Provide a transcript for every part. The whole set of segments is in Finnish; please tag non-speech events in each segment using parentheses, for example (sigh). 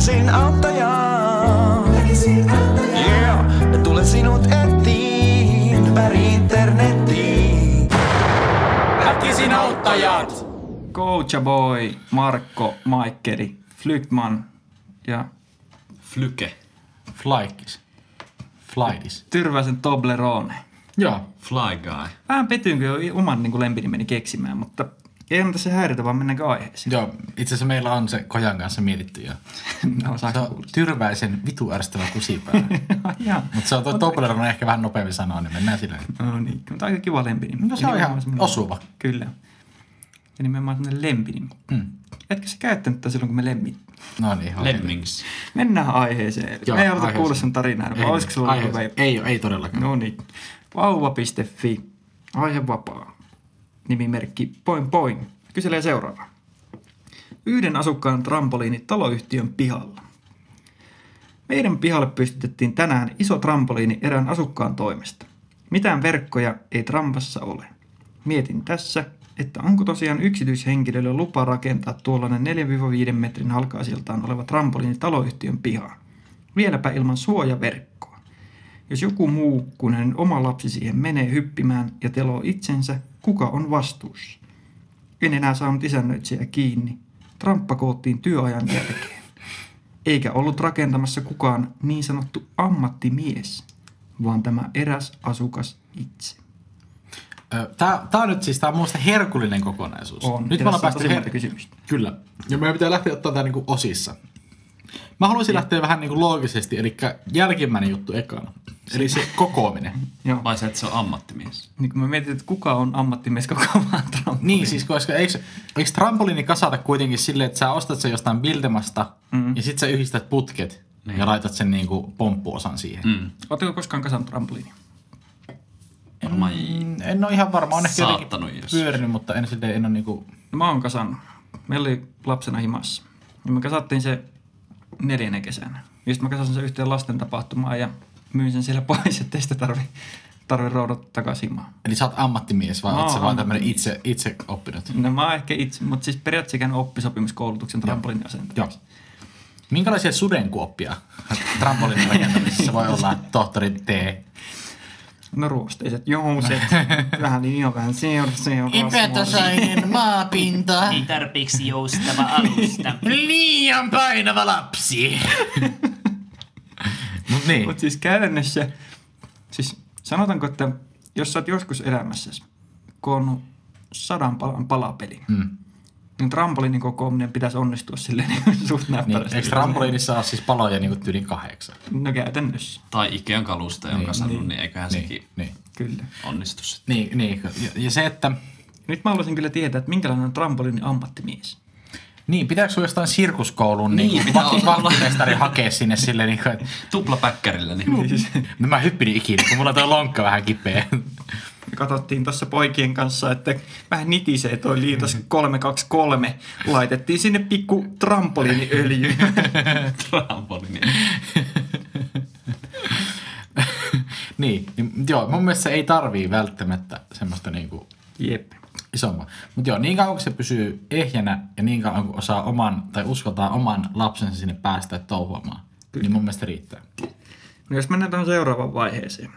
Väkisin auttajaa. Yeah. Ja tule sinut etiin ympäri internettiin. Väkisin auttajat! Coacha Boy, Markko, Maikkeli, Flygman ja Flyke. Flaikis. Flaidis. Tyrväisen Toblerone. Joo. Fly guy. Vähän petyin, kun jo oman niin kuin lempinimeni keksimään, mutta ei anneta se häiritä, vaan mennäänkö aiheeseen. Joo, itse asiassa meillä on se Kojan kanssa mietitty jo. no, Se on tyrväisen vitu ärsyttävä kusipää. Mutta se on tuo Toblerone ehkä vähän nopeammin sanoa, niin mennään sillä. No niin, mutta aika kiva lempinimi. No se on ihan osuva. Kyllä. Ja nimenomaan semmoinen lempinimi. Mm. Etkö sä käyttänyt tätä silloin, kun me lemmit? No niin, ihan Lemmings. Mennään aiheeseen. Joo, me ei haluta kuulla sen tarinaa, Ei, olisiko sulla aiheeseen. hyvä? Ei, ei todellakaan. No niin. Vauva.fi. Aihe vapaa. Nimimerkki Poin Poin. Kyselee seuraava. Yhden asukkaan trampoliini taloyhtiön pihalla. Meidän pihalle pystytettiin tänään iso trampoliini erään asukkaan toimesta. Mitään verkkoja ei trampassa ole. Mietin tässä, että onko tosiaan yksityishenkilölle lupa rakentaa tuollainen 4-5 metrin halkaisiltaan oleva trampoliini taloyhtiön pihaan. Vieläpä ilman suojaverkkoa. Jos joku muu kuin hänen oma lapsi siihen menee hyppimään ja teloo itsensä, kuka on vastuussa? En enää saanut isännöitsijää kiinni. Tramppa koottiin työajan jälkeen. Eikä ollut rakentamassa kukaan niin sanottu ammattimies, vaan tämä eräs asukas itse. Tämä, tämä on nyt siis, tämä on minusta herkullinen kokonaisuus. On. Nyt Ja me ollaan päästy monta kysymystä. Kyllä. Ja meidän pitää lähteä ottaa tämä niinku osissa. Mä haluaisin lähteä vähän niinku loogisesti, eli jälkimmäinen juttu ekana. Eli se kokoaminen. Joo. Vai se, että se on ammattimies? Niin kun mä mietin, että kuka on ammattimies kokoamaan trampoliini. Niin, siis koska eikö, eikö trampoliini kasata kuitenkin silleen, että sä ostat sen jostain Bildemasta mm. ja sit sä yhdistät putket niin. ja laitat sen niinku pomppuosan siihen. Mm. Oletteko koskaan kasannut trampoliini? Varmaan Mm, En ole ihan varma, on ehkä jotenkin jos. pyörinyt, mutta en silleen, en ole niinku... No mä oon kasannut. Meillä oli lapsena himassa. Ja me kasattiin se neljänä kesänä. Ja sitten mä kasasin sen yhteen lasten tapahtumaan ja myin sen siellä (laughs) pois, ettei sitä tarvi, tarvi roudata takaisin himaan. Eli sä oot ammattimies vai oot sä vaan itse, itse oppinut? No mä oon ehkä itse, mutta siis periaatteessa käynyt oppisopimuskoulutuksen trampoliinin Joo. asentajaksi. Minkälaisia sudenkuoppia (laughs) trampolinin rakentamisessa voi olla tohtori T? No ruosteiset jouset, (laughs) vähän liian vähän seura, seura, Epätasainen maapinta. Ei tarpeeksi joustava alusta. Liian painava lapsi. Mut niin. Mutta siis käytännössä, siis sanotaanko, että jos sä oot joskus elämässä koonnut sadan palan palapeli, Mm. niin trampoliinin kokoaminen pitäisi onnistua silleen niin suht Niin, näppärästi. eikö trampoliinissa ole siis paloja niin kuin yli kahdeksan? No käytännössä, Tai Ikean kalusta, Niin, jonka sanonut, niin eiköhän Niin, sekin niin. kyllä. onnistu sitten. Niin, niin. Ja, ja se, että Nyt mä haluaisin kyllä tietää, että minkälainen on trampoliinin ammattimies. Niin, pitääkö sun jostain sirkuskoulun niin, Niin, pitää olla- vahtimestari hakea sinne silleen, niin kuin, Tuplapäkkärillä, niin no mä hyppin ikinä, kun mulla on toi lonkka vähän kipeä. Me katsottiin tuossa poikien kanssa, että vähän nitisee toi liitos 323. Laitettiin sinne pikku trampoliiniöljy. (laughs) trampolini. niin, niin, joo, mun mielestä se ei tarvii välttämättä semmoista niinku Jep. Isomman. Mutta joo, niin kauan kun se pysyy ehjänä ja niin kauan kun osaa oman, tai uskotaan oman lapsensa sinne päästä touhuamaan, Kyllä. niin mun mielestä riittää. No jos mennään tähän seuraavaan vaiheeseen.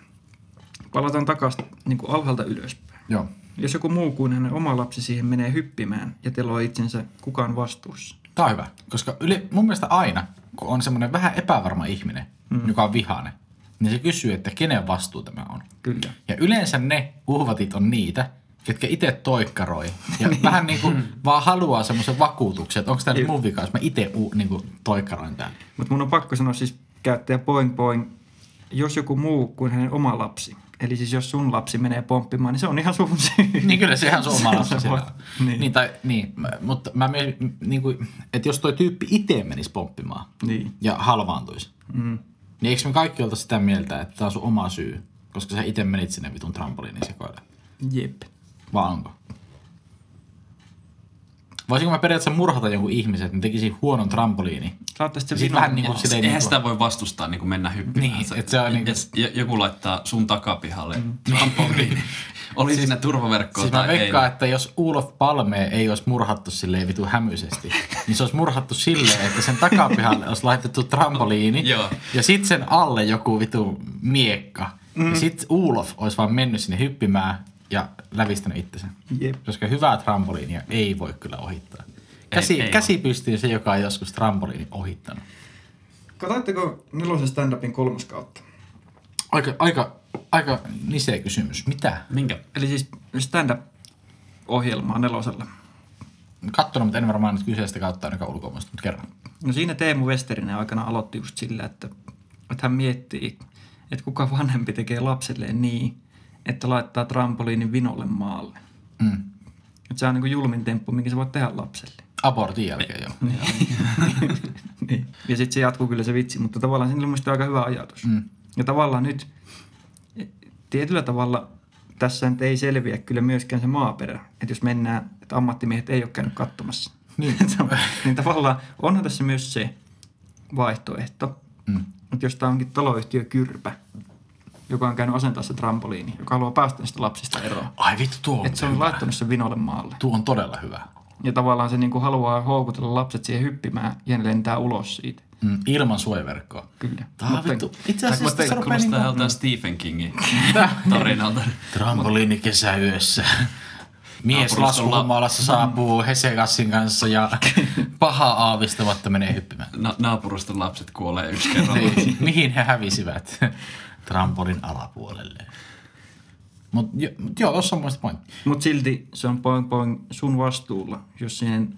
Palataan takaisin niin kuin alhaalta ylöspäin. Joo. Jos joku muu kuin hänen oma lapsi siihen menee hyppimään ja teloo itsensä, kukaan vastuussa? Tää on hyvä, koska yli, mun mielestä aina, kun on semmoinen vähän epävarma ihminen, mm. joka on vihane, niin se kysyy, että kenen vastuu tämä on. Kyllä. Ja yleensä ne uhvatit on niitä, ketkä itse toikkaroi. Ja vähän niin kuin vaan haluaa semmoisen vakuutuksen, että onko tämä nyt mun vika, jos mä itse niin kuin toikkaroin tämän. Mutta mun on pakko sanoa siis käyttäjä poing poing, jos joku muu kuin hänen oma lapsi. Eli siis jos sun lapsi menee pomppimaan, niin se on ihan sun syy. Niin kyllä se ihan sun oma lapsi siellä on. niin. Niin. niin, tai, niin, mutta mä mietin, niin kuin, että jos toi tyyppi itse menisi pomppimaan Niin. ja halvaantuisi, Mm. niin eikö me kaikki olta sitä mieltä, että tämä on sun oma syy, koska sä itse menit sinne vitun trampoliinin sekoille? Jep. Vai onko? Voisinko mä periaatteessa murhata jonkun ihmisen, että mä tekisin huonon trampoliini Saattaisi se Sitten vino- vähän niin kuin silleen... Eihän niin sitä voi vastustaa niin kuin mennä hyppimään. Niin, et se on Jos j- joku laittaa sun takapihalle mm. trampoliini. (laughs) Oli siinä turvaverkkoa Siis mä tai ei. veikkaan, että jos Ulof Palme ei olisi murhattu silleen vitu hämyisesti, niin se olisi murhattu silleen, että sen takapihalle olisi laitettu trampoliini (laughs) Joo. ja sitten sen alle joku vitu miekka. Mm. Ja sitten Ulof olisi vaan mennyt sinne hyppimään ja lävistänyt itsensä. Jep. Koska hyvää trampoliinia ei voi kyllä ohittaa. Käsi, Ei- ei käsi pystyy se, joka on joskus trampoliini ohittanut. Katsoitteko nelosen stand-upin kolmas kautta? Aika, aika, aika nisee kysymys. Mitä? Minkä? Eli siis stand-up-ohjelmaa nelosella. Kattonut, mutta en varmaan nyt kyseistä kautta ainakaan ulkomaista, mutta kerran. No siinä Teemu Westerinen aikana aloitti just sillä, että, että hän miettii, että kuka vanhempi tekee lapselleen niin, että laittaa trampoliinin vinolle maalle. Mm. Että se on niin kuin julmin temppu, minkä sä voit tehdä lapselle. Abortin jälkeen joo. niin. (laughs) Ja sitten se jatkuu kyllä se vitsi, mutta tavallaan oli mun mielestä aika hyvä ajatus. Mm. Ja tavallaan nyt tietyllä tavalla tässä nyt ei selviä kyllä myöskään se maaperä. Että jos mennään, että ammattimiehet ei ole käynyt katsomassa. Niin. (laughs) niin tavallaan onhan tässä myös se vaihtoehto, Mm. että jos tämä onkin taloyhtiö Kyrpä, joka on käynyt asentaa se trampoliini, joka haluaa päästä niistä lapsista eroon. Ai vittu, tuo on Että se on hyvä. laittanut sen vinolle maalle. Tuo on todella hyvä. Ja tavallaan se niinku haluaa houkutella lapset siihen hyppimään ja ne lentää ulos siitä. Mm, ilman suojaverkkoa. Kyllä. Tää on vittu. Itse asiassa tässä rupeaa kuulostaa niinku... joltain Stephen Kingin (laughs) tarinalta. Trampoliini kesäyössä. (laughs) Mies laskuhumalassa saapuu Hesekassin kanssa ja (laughs) paha aavistamatta menee hyppimään. Na- naapuruston lapset kuolee yksi kerralla. Niin, Mihin he hävisivät? Trampolin alapuolelle. Mut, jo, mut joo, tossa on mun mielestä pointti. Mutta silti se on poing poing sun vastuulla, jos siihen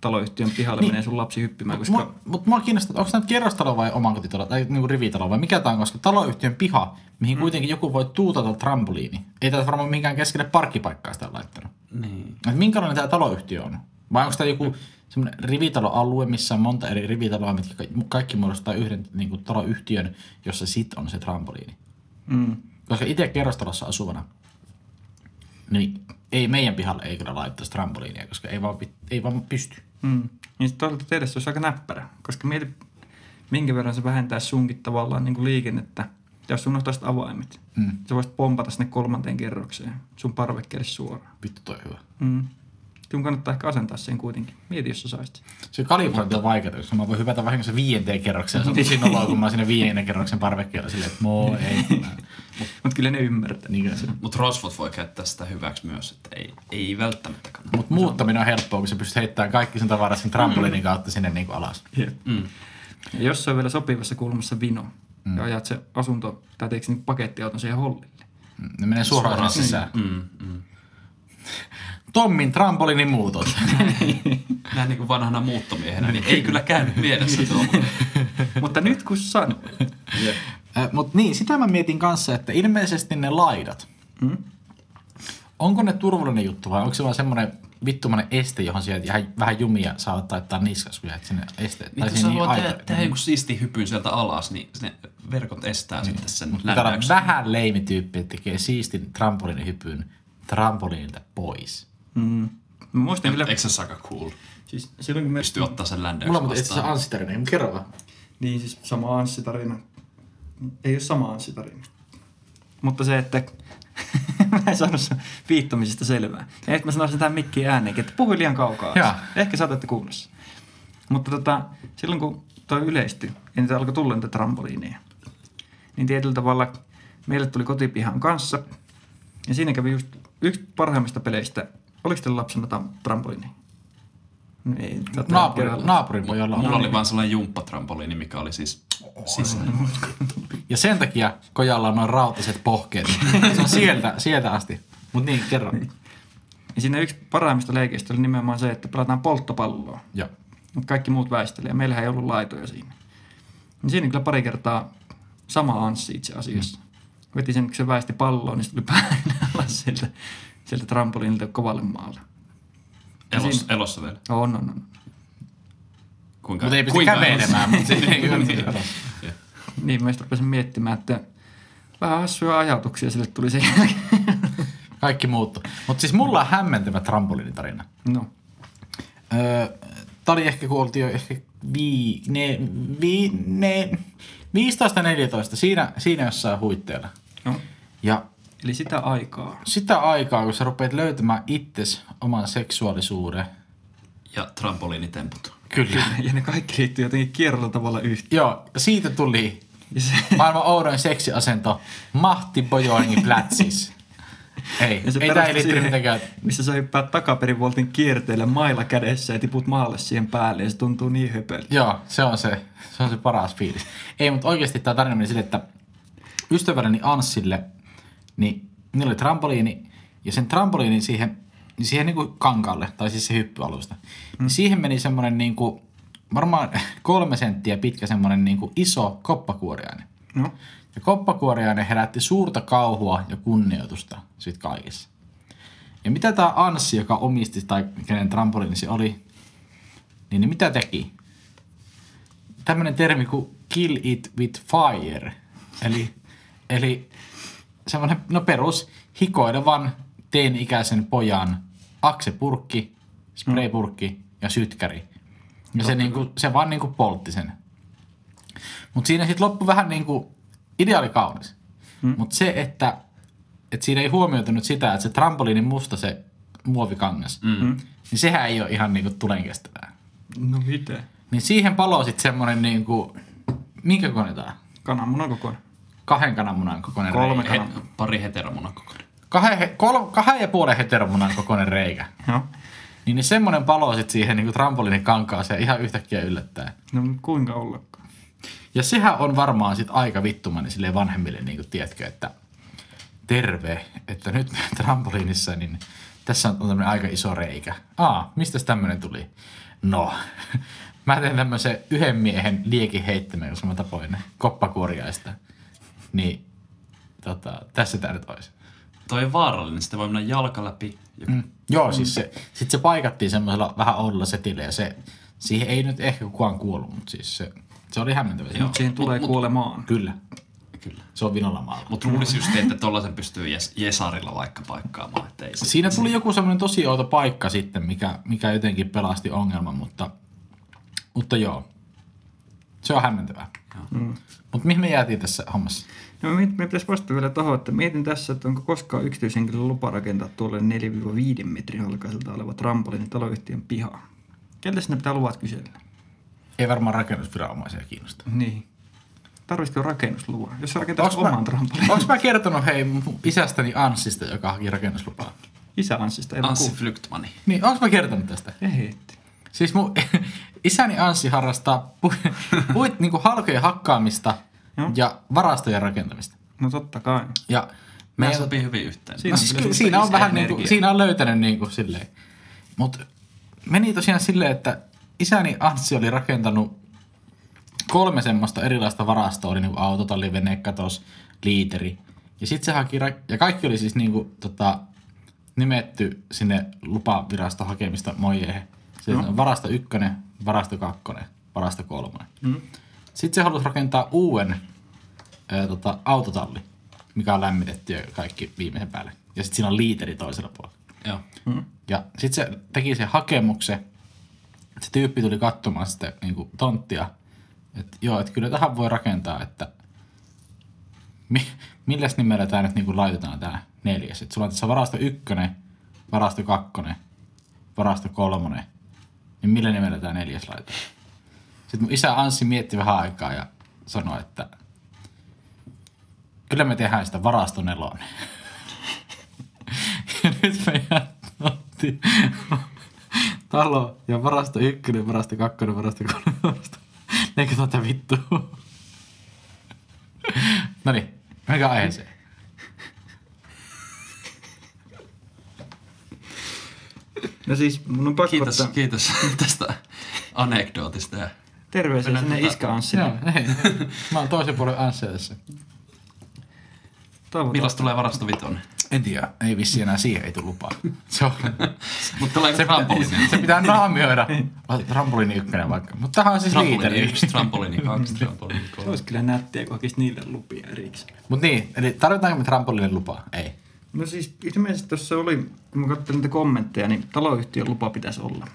taloyhtiön pihalle niin. menee sun lapsi hyppimään, koska... Mutta mua kiinnostaa, onko tämä nyt kerrostalo vai omakotitalo tai niinku rivitalo vai mikä tämä on, koska taloyhtiön piha, mihin mm. kuitenkin joku voi tuutata trampoliini. Ei tätä varmaan mihinkään keskelle parkkipaikkaa sitä laittanut. niin. Et minkälainen tämä taloyhtiö on? Vai onko tämä joku semmoinen rivitaloalue, missä on monta eri rivitaloa, mitkä ka- kaikki muodostaa yhden niin kuin taloyhtiön, jossa sit on se trampoliini? Mm. Koska itse kerrostalossa asuvana, niin ei meidän pihalle ei kyllä laittaisi trampoliinia, koska ei vaan, ei vaan pysty. Mm. Niin toisaalta tehdä se olisi aika näppärä, koska mieti, minkä verran se vähentää sunkin tavallaan niin kuin liikennettä. Ja jos sun avaimet, Mm. sä voisit pompata sinne kolmanteen kerrokseen sun parvekkeelle suoraan. Vittu toi hyvä. Mm. Sun kannattaa ehkä asentaa sen kuitenkin. Mieti, jos sä saisit. Se kalibrointi on vaikeaa, koska mä voin hypätä vahingossa viienteen kerrokseen. Se on tosi noloa, kun mä oon siinä viidennen kerroksen parvekkeella silleen, että moi, (laughs) ei. Mutta kyllä ne ymmärtää. niin se. Mutta rosvot voi käyttää sitä hyväksi myös, että ei, ei välttämättä kannata. Mutta muuttaminen on helppoa, kun sä pystyt heittämään kaikki sen tavarat sen trampoliinin kautta sinne niin kuin alas. Jep. Mm. Ja jos se on vielä sopivassa kulmassa vino, mm. ja ajat se asunto, tai teekö niin pakettiauton siihen hollille. Ne menee suoraan, suoraan sinne sisään. Mm, mm. (laughs) Tommin trampoliinin muutos. (laughs) Näin niin kuin vanhana muuttomiehenä, niin ei kyllä käynyt mielessä tuo. (laughs) Mutta nyt kun sanoin. Mutta niin, sitä mä mietin kanssa, että ilmeisesti ne laidat, Mm? onko ne turvallinen juttu vai onko se vaan semmoinen vittumainen este, johon sieltä jää vähän jumia saa taittaa niskas, kun jäät sinne este. Niin, jos sä haluat tehdä, tehdä jonkun siisti hypyn sieltä alas, niin ne verkot estää sitten sen Mutta täällä vähän leimityyppi, että tekee siistin trampoliinihypyn trampoliinilta pois. Mm. Mä muistan kyllä, Eikö se aika cool? siis silloin kun me... Pystyy ottaa sen ländöyksen Mulla on mutta itse asiassa anssitarina, mutta kerro vaan. Niin siis sama Anssi-tarina. Ei ole sama Anssi-tarina. Mutta se, että (laughs) mä en saanut sun viittomisesta selvää. Ja että mä sanoisin tähän mikkiin ääneen, että puhuin liian kaukaa. Jaa. Ehkä saatatte kuulla sen. Mutta tota, silloin kun toi yleistyi ja niitä alkoi tulla niitä trampoliineja, niin tietyllä tavalla meille tuli kotipihan kanssa. Ja siinä kävi just yksi parhaimmista peleistä. Oliko teillä lapsena tam- trampoliini? No ei. Naapuri, kerralla. naapurin pojalla Mulla oli vaan sellainen jumppatrampoliini, mikä oli siis sisällä. Ja sen takia Kojalla on noin rautaiset pohkeet. Se on sieltä, sieltä asti. Mutta niin, kerro. Niin. Ja siinä yksi parhaimmista leikeistä oli nimenomaan se, että pelataan polttopalloa. Joo. Mutta kaikki muut väistelee. Ja meillähän ei ollut laitoja siinä. Niin siinä kyllä pari kertaa sama Anssi itse asiassa. Mm. Veti sen, kun se väisti palloon, niin se tuli (laughs) päälle alas sieltä, sieltä trampoliinilta kovalle maalle. Elos, Siinä- elossa vielä. On, on, on. Kuinka, Mutta ei pysty kuinka kävelemään, mutta se (laughs) ei kyllä. Niin, mä sitten rupesin miettimään, että vähän hassuja ajatuksia sille tuli sen jälkeen. Kaikki muuttu. Mutta siis mulla on hämmentävä trampoliinitarina. No, Öö, Tämä oli ehkä, kun oltiin jo ehkä vi, ne, vi, ne, 15-14, siinä, siinä jossain huitteella. No. Ja Eli sitä aikaa. sitä aikaa, kun sä rupeat löytämään itses oman seksuaalisuuden. Ja trampoliinitemput. Kyllä. (laughs) Ja ne kaikki liittyy jotenkin kierrolla tavalla yhteen. Joo, siitä tuli se, maailman oudoin seksiasento Mahti Bojoingi Platsis. Ei, ja se ei perustuu ei liittynyt mitenkään. missä sä hyppäät takaperin voltin kierteellä mailla kädessä ja tiput maalle siihen päälle ja se tuntuu niin höpöltä. Joo, se on se, se on se paras fiilis. Ei, mutta oikeasti tämä tarina meni sille, että ystävälleni Anssille, niin niillä oli trampoliini, ja sen trampoliinin siihen, niin siihen niin kuin kankaalle, tai siis se hyppyalusta, mm. niin siihen meni semmoinen niin kuin, varmaan (laughs) kolme senttiä pitkä semmoinen niin kuin iso koppakuoriainen. No, Ja koppakuoriainen herätti suurta kauhua ja kunnioitusta sit kaikissa. Ja mitä tämä Anssi, joka omisti tai kenen trampoliini se oli, niin, niin mitä teki? Tämmöinen termi kuin kill it with fire. Eli, eli semmoinen, no perus, hikoilevan teini-ikäisen pojan aksepurkki, spraypurkki ja sytkäri. Ja se, niinku, se vaan niinku poltti sen. Mutta siinä sitten loppui vähän niin kuin ideaali kaunis. Mm. Mutta se, että, että siinä ei huomioitunut sitä, että se trampoliinin musta se muovikangas, mm. niin sehän ei ole ihan niin kuin tulen kestävää. no mitä? Niin siihen paloi sitten semmoinen niin kuin, minkä kokoinen tää? Kananmunan kokoinen. Kahden kananmunan kokoinen Kolme reikä. He, kanan. pari heteromunan kokoinen. Kahden, he- kol, kahden ja puolen heteromunan kokoinen reikä. (laughs) Joo. Niin, niin semmoinen palo sitten siihen niin kuin trampoliinin kankaaseen ihan yhtäkkiä yllättäen. No kuinka ollakaan? Ja sehän on varmaan sit aika vittumainen sille vanhemmille, niin kuin tiedätkö, että terve, että nyt (laughs) trampoliinissa, niin tässä on tämmöinen aika iso reikä. Aa, mistä tämmöinen tuli? No, (laughs) mä teen tämmöisen yhden miehen liekin heittämään, jos mä tapoin koppakuoriaista. Niin, tota, tässä tää nyt olisi. Toi on vaarallinen, sitä voi mennä jalka läpi. Ja Mm. Joo, siis se, sit se paikattiin semmoisella vähän oudolla setillä ja se, siihen ei nyt ehkä kukaan kuollut, mutta siis se, se oli hämmentävä. Joo. Mutta siihen tulee mut- kuolemaan. Kyllä, Kyllä. se on vinolla maalla. Mutta luulisi just, että tollasen pystyy jes, Jesarilla vaikka paikkaamaan. Että ei se, Siinä tuli joku semmoinen tosi outo paikka sitten, mikä, mikä jotenkin pelasti ongelman, mutta, mutta joo. Se on hämmentävää. Mm. Mutta mihin me jäätiin tässä hommassa? No me, me pitäisi vastata vielä tuohon, että mietin tässä, että onko koskaan yksityishenkilön lupa rakentaa tuolle 4-5 metrin halkaiselta oleva trampoliini taloyhtiön pihaan. Keltä sinne pitää luvat kysellä? Ei varmaan rakennusviranomaisia kiinnosta. Niin. Tarvitsisiko rakennusluvan? Jos sä rakentaisi Onks mä, oman trampoliinin. onks mä kertonut hei isästäni Anssista, joka haki rakennuslupaa? Isä Anssista, ei Anssi Flygtmani. Niin, onks mä kertonut tästä? Ei. Siis mun (laughs) isäni Anssi harrastaa pu- (laughs) puit niinku halkojen hakkaamista Joo. ja varastojen rakentamista. No totta kai. Ja Meidän meidän, sopii hyvin yhteen. Siinä no on siis kyllä siinä on vähän niinku, siinä on löytänyt niinku silleen. Mut meni tosiaan silleen, että isäni Anssi oli rakentanut kolme semmoista erilaista varastoa, oli niinku autotalli, venekatos, liiteri. Ja sitten se haki, ra- ja kaikki oli siis niinku tota, nimetty sinne lupaviraston hakemista mojeihin. Siis No. on varasto ykkönen, varasto kakkonen, varasto kolmonen. Mm. Sitten se halusi rakentaa uuden ää, tota, autotalli, mikä on lämmitetty ja kaikki viimeisen päälle. Ja sitten siinä on liiteri toisella puolella. Joo. Ja sitten se teki sen hakemuksen. Se tyyppi tuli katsomaan sitä niin kuin tonttia. Että joo, että kyllä tähän voi rakentaa, että mi, milläs nimellä tämä nyt niin kuin laitetaan tämä neljäs. Että sulla on tässä varasto ykkönen, varasto kakkonen, varasto kolmonen. Niin millä nimellä tämä neljäs laitetaan? Sitten mun isä Anssi mietti vähän aikaa ja sanoi, että kyllä me tehdään sitä varasto nelonen. (laughs) Ja nyt meidän otti talo ja varasto ykkönen, varasto kakkonen, varasto kolmonen, varasto. Eikö tätä vittu? no niin, menkää aiheeseen. No siis mun on pakko Kiitos, ottaa kiitos (laughs) tästä anekdootista. ja terveisiä Mennään sinne tota- iskä Anssille. Joo, ei. Mä oon toisen puolen Anssi tässä. Toivotaan. Milloin tulee varasto vitonen? En tiedä, ei vissi enää siihen ei tule lupaa. Se, on, (laughs) Mutta tulee se, trampoliini. pitää, se pitää naamioida. Trampoliini ykkönen vaikka. Mutta tähän on siis Trampoliini liiteri. yksi, trampoliini kaksi, trampoliini Se kolme. olisi kyllä nättiä, kun hakisi niille lupia erikseen. Mut niin, eli tarvitaanko me trampoliinin lupaa? Ei. No siis ilmeisesti tuossa oli, kun mä katselin niitä kommentteja, niin taloyhtiön lupa pitäisi olla.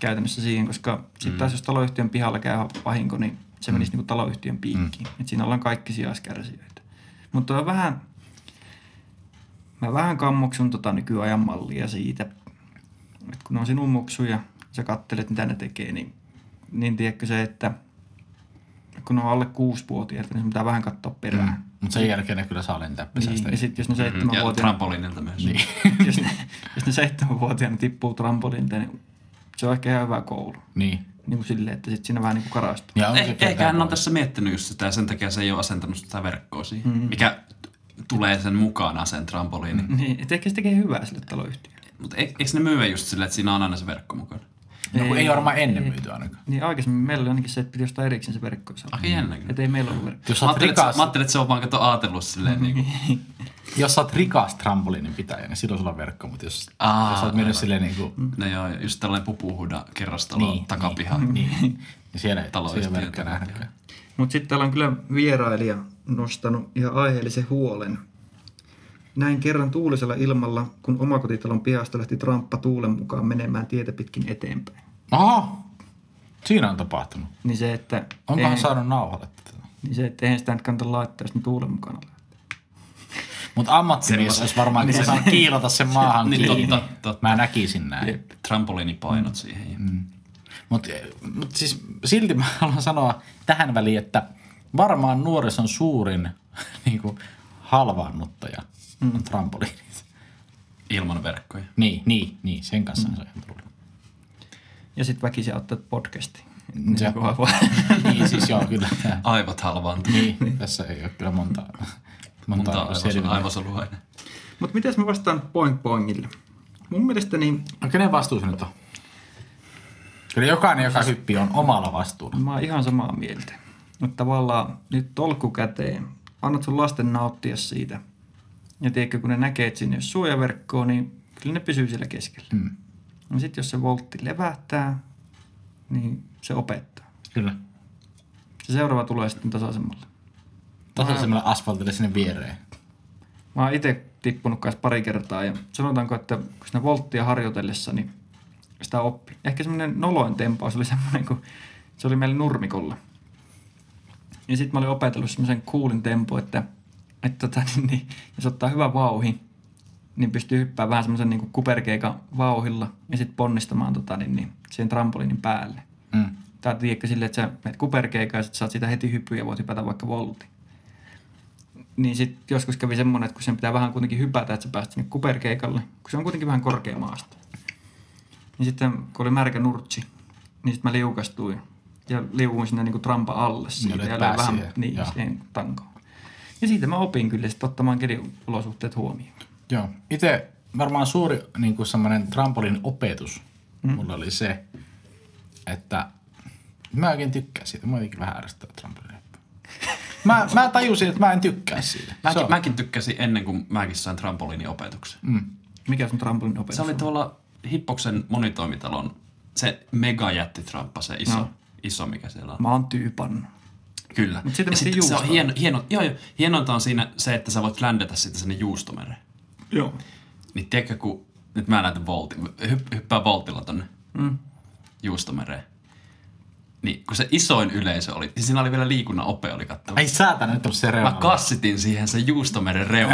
käytännössä siihen, koska sitten taas jos taloyhtiön pihalla käy vahinko, niin se menisi niin kuin taloyhtiön piikkiin. Et siinä ollaan kaikki sijaiskärsijöitä. Mutta on vähän, mä vähän kammoksun tota nykyajan mallia siitä, että kun on sinun muksu ja sä kattelet mitä ne tekee, niin, niin tiedätkö se, että kun on alle kuusivuotiaita, niin sun pitää vähän katsoa perään. Mm. Mutta sen jälkeen ne kyllä saa lentää Niin, pesästä. ja sitten jos ne Ja seitsemänvuotiaana, trampolinilta myös. Niin. (laughs) jos ne, jos ne seitsemänvuotiaana tippuu trampolinta, niin se on ehkä ihan hyvä koulu. Niin. Niin kuin silleen, että sit siinä vähän niin kuin karastuu. Ja on Eh, eikä hän ole tässä miettinyt just sitä ja sen takia se ei ole asentanut sitä verkkoa siihen, mm. mikä tulee sen mukana sen trampoliinin. Niin, että ehkä se tekee hyvää sille taloyhtiölle. Mutta eikö ne myyä just silleen, että siinä on aina se verkko mukana? No, kun ei varmaan ennen myyty ainakaan. Niin aikaisemmin meillä oli ainakin se, että piti ostaa erikseen se verkko. Aika jännä kyllä. Että ei meillä ollut verkko. Jos Mä ajattelin, että, rikas, se- mä ajattelin, että se on vaan kato ajatellut silleen niin kuin, (laughs) jos sä oot rikas trampoliinin pitäjä, niin silloin sulla on verkko. Mutta jos, Aa, jos sä oot mennyt silleen niin kuin, no joo, just tällainen pupuhuda kerrostalo Niin, takapiha. niin, niin, (laughs) niin siellä ei siellä verkkoa takapiha. nähdäkään. Mutta sitten täällä on kyllä vierailija nostanut ihan aiheellisen huolen. Näin kerran tuulisella ilmalla, kun omakotitalon pihasta lähti tramppa tuulen mukaan menemään tietä pitkin eteenpäin. Oho, siinä on tapahtunut. Niin se, että... Onkohan eihän- saanut nauhoitetta tätä? Niin se, että eihän sitä nyt kannata laittaa, jos ne tuulen mukana lähtee. Mutta ammattimies olisi varmaan niin saanut kiilata sen (laughs) maahan Niin, kiinni. totta, totta. Mä näkisin näin. Trampoliinipainot mm. siihen. Mm. Mutta mut siis silti mä (laughs) haluan sanoa tähän väliin, että varmaan nuorison suurin (laughs) niin kuin, halvaannuttaja mm. on trampoliinit. Ilman verkkoja. Niin, niin, niin, sen kanssa mm. se on tullut. Ja sitten väkisin ottaa podcastiin. Se- Se, (laughs) niin, siis joo, kyllä. Aivot halvaantuu. Niin, tässä ei ole kyllä monta, monta, Monta monta aivos, aivosolua. Mutta miten mä vastaan Boing Boingille? Mun mielestä niin, No kenen vastuu se nyt on? Kyllä jokainen, joka hyppii, on omalla vastuulla. mä oon ihan samaa mieltä. Mutta tavallaan nyt tolkku käteen, annat sun lasten nauttia siitä. Ja tiedätkö, kun ne näkee, että sinne ei ole suojaverkkoa, niin kyllä ne pysyy siellä keskellä. Mm. Ja sitten jos se voltti levähtää, niin se opettaa. Kyllä. Se seuraava tulee sitten tasaisemmalle. Tasaisemmalle asfaltille sinne viereen. Mä oon itse tippunut kanssa pari kertaa ja sanotaanko, että kun siinä volttia harjoitellessa, niin sitä oppi. Ehkä semmoinen noloin tempaus oli semmoinen, kun se oli meillä nurmikolla. Ja sitten mä olin opetellut semmoisen kuulin tempo, että, että tota, niin, niin, jos ottaa hyvä vauhi, niin pystyy hyppäämään vähän semmoisen niin kuperkeikan vauhilla ja sitten ponnistamaan tota, niin, niin, siihen trampoliinin päälle. Mm. Tai tiedätkö silleen, että sä menet kuperkeikaan ja sit saat siitä heti hyppyä ja voit hypätä vaikka voltin. Niin sitten joskus kävi semmoinen, että kun sen pitää vähän kuitenkin hypätä, että sä pääst sinne kuperkeikalle, kun se on kuitenkin vähän korkea maasta. Niin sitten kun oli märkä nurtsi, niin sitten mä liukastuin ja liuuin sinne niinku trampa alle siitä ja löin vähän niin, joo. siihen tankoon. Ja siitä mä opin kyllä sitten ottamaan keliolosuhteet huomioon. Joo. Itse varmaan suuri niin kuin semmoinen trampolin opetus mm. mulla oli se, että mä oikein tykkään siitä. Mä jotenkin vähän ärsyttää trampolin. (laughs) Mä, mä tajusin, että mä en tykkää siitä. Mäkin, on- mäkin tykkäsin ennen kuin mäkin sain trampoliiniopetuksen. Mm. Mikä sun trampolin opetus Se oli tuolla Hippoksen monitoimitalon se megajättitramppa, se iso, No. Iso mikä siellä on. Mä oon tyypannut. Kyllä. Mut siitä ja sitten se on hieno, hieno, joo, joo, hienointa on siinä se, että sä voit ländätä sitten sinne juustomereen. Joo. Niin tiedätkö, kun nyt mä näytän voltin, hypp, hyppää voltilla tonne Mm. juustomereen. Niin kun se isoin yleisö oli, siis siinä oli vielä liikunnan ope oli kattava. Ai saatana, nyt se Mä reunalla. kassitin siihen sen juustomeren reun,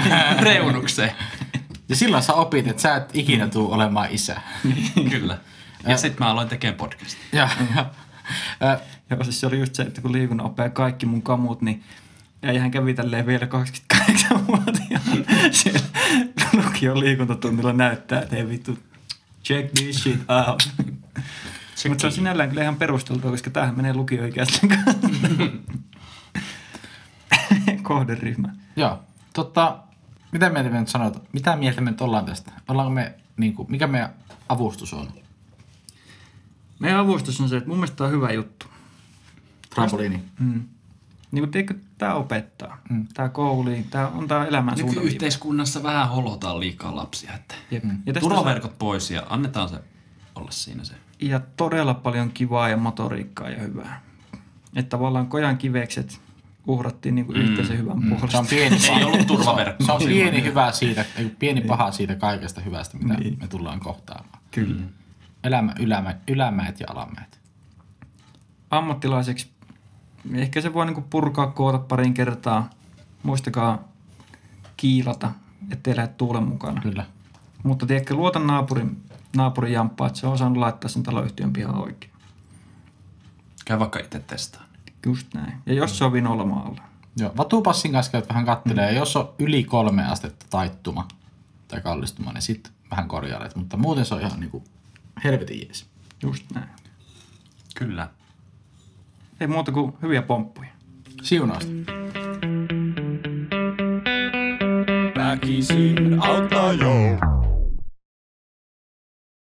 (laughs) reunukseen. Ja silloin sä opit, että sä et ikinä tuu olemaan isä. Kyllä. Ja sitten mä aloin tekemään podcastia. ja, ja, Joo, siis se oli just se, että kun liikunnan opea kaikki mun kamut, niin ja hän kävi tälleen vielä 28-vuotiaana (laughs) siellä lukion liikuntatunnilla näyttää, että ei vittu, check this shit out. Mutta se on sinällään kyllä ihan perusteltua, koska tämähän menee lukioikäisten. (laughs) Kohderyhmä. joo. Totta, mitä mieltä me nyt sanotaan? Mitä mieltä me nyt ollaan tästä? Ollaanko me, niin kuin, mikä meidän avustus on? Meidän avustus on se, että mun mielestä tää on hyvä juttu. Trampoliini. Mm. Niin kuin tiedätkö, tää opettaa. Mm. Tää kouli, tää on tää elämän suuntaviiva. Nykyyhteiskunnassa vähän holotaan liikaa lapsia. Että Jep. Ja tästä turvaverkot pois ja annetaan se olla siinä se. ja todella paljon kivaa ja motoriikkaa ja hyvää. Että tavallaan kojan kivekset uhrattiin niin kuin yhteisen hyvän Se puolesta. on pieni, Ei ollut turvaverkkoa Se on pieni hyvä siitä, ei, pieni paha siitä kaikesta hyvästä, mitä niin. me tullaan kohtaamaan. Kyllä. Mm. Elämä, ylämä, ylämäet ja alamäet. ammattilaiseksi, ehkä se voi niinku purkaa koota parin kertaa. Muistakaa kiilata, ettei lähde tuulen mukana. Kyllä. Mutta tiedätkö, luota naapurin, naapurin jamppaa, että se on osannut laittaa sen taloyhtiön pihan oikein. Käy vaikka itse testaan. Just näin. Ja jos se on vinolmaalla. Joo, vatupassin kanssa käyt vähän kattelee, ja jos on yli kolme astetta taittuma tai kallistuma, niin sitten vähän korjailet, mutta muuten se on ihan niinku helvetin jees. Just näin. Kyllä. Ei muuta kuin hyviä pomppuja. Siunausta. Väkisin auttaa.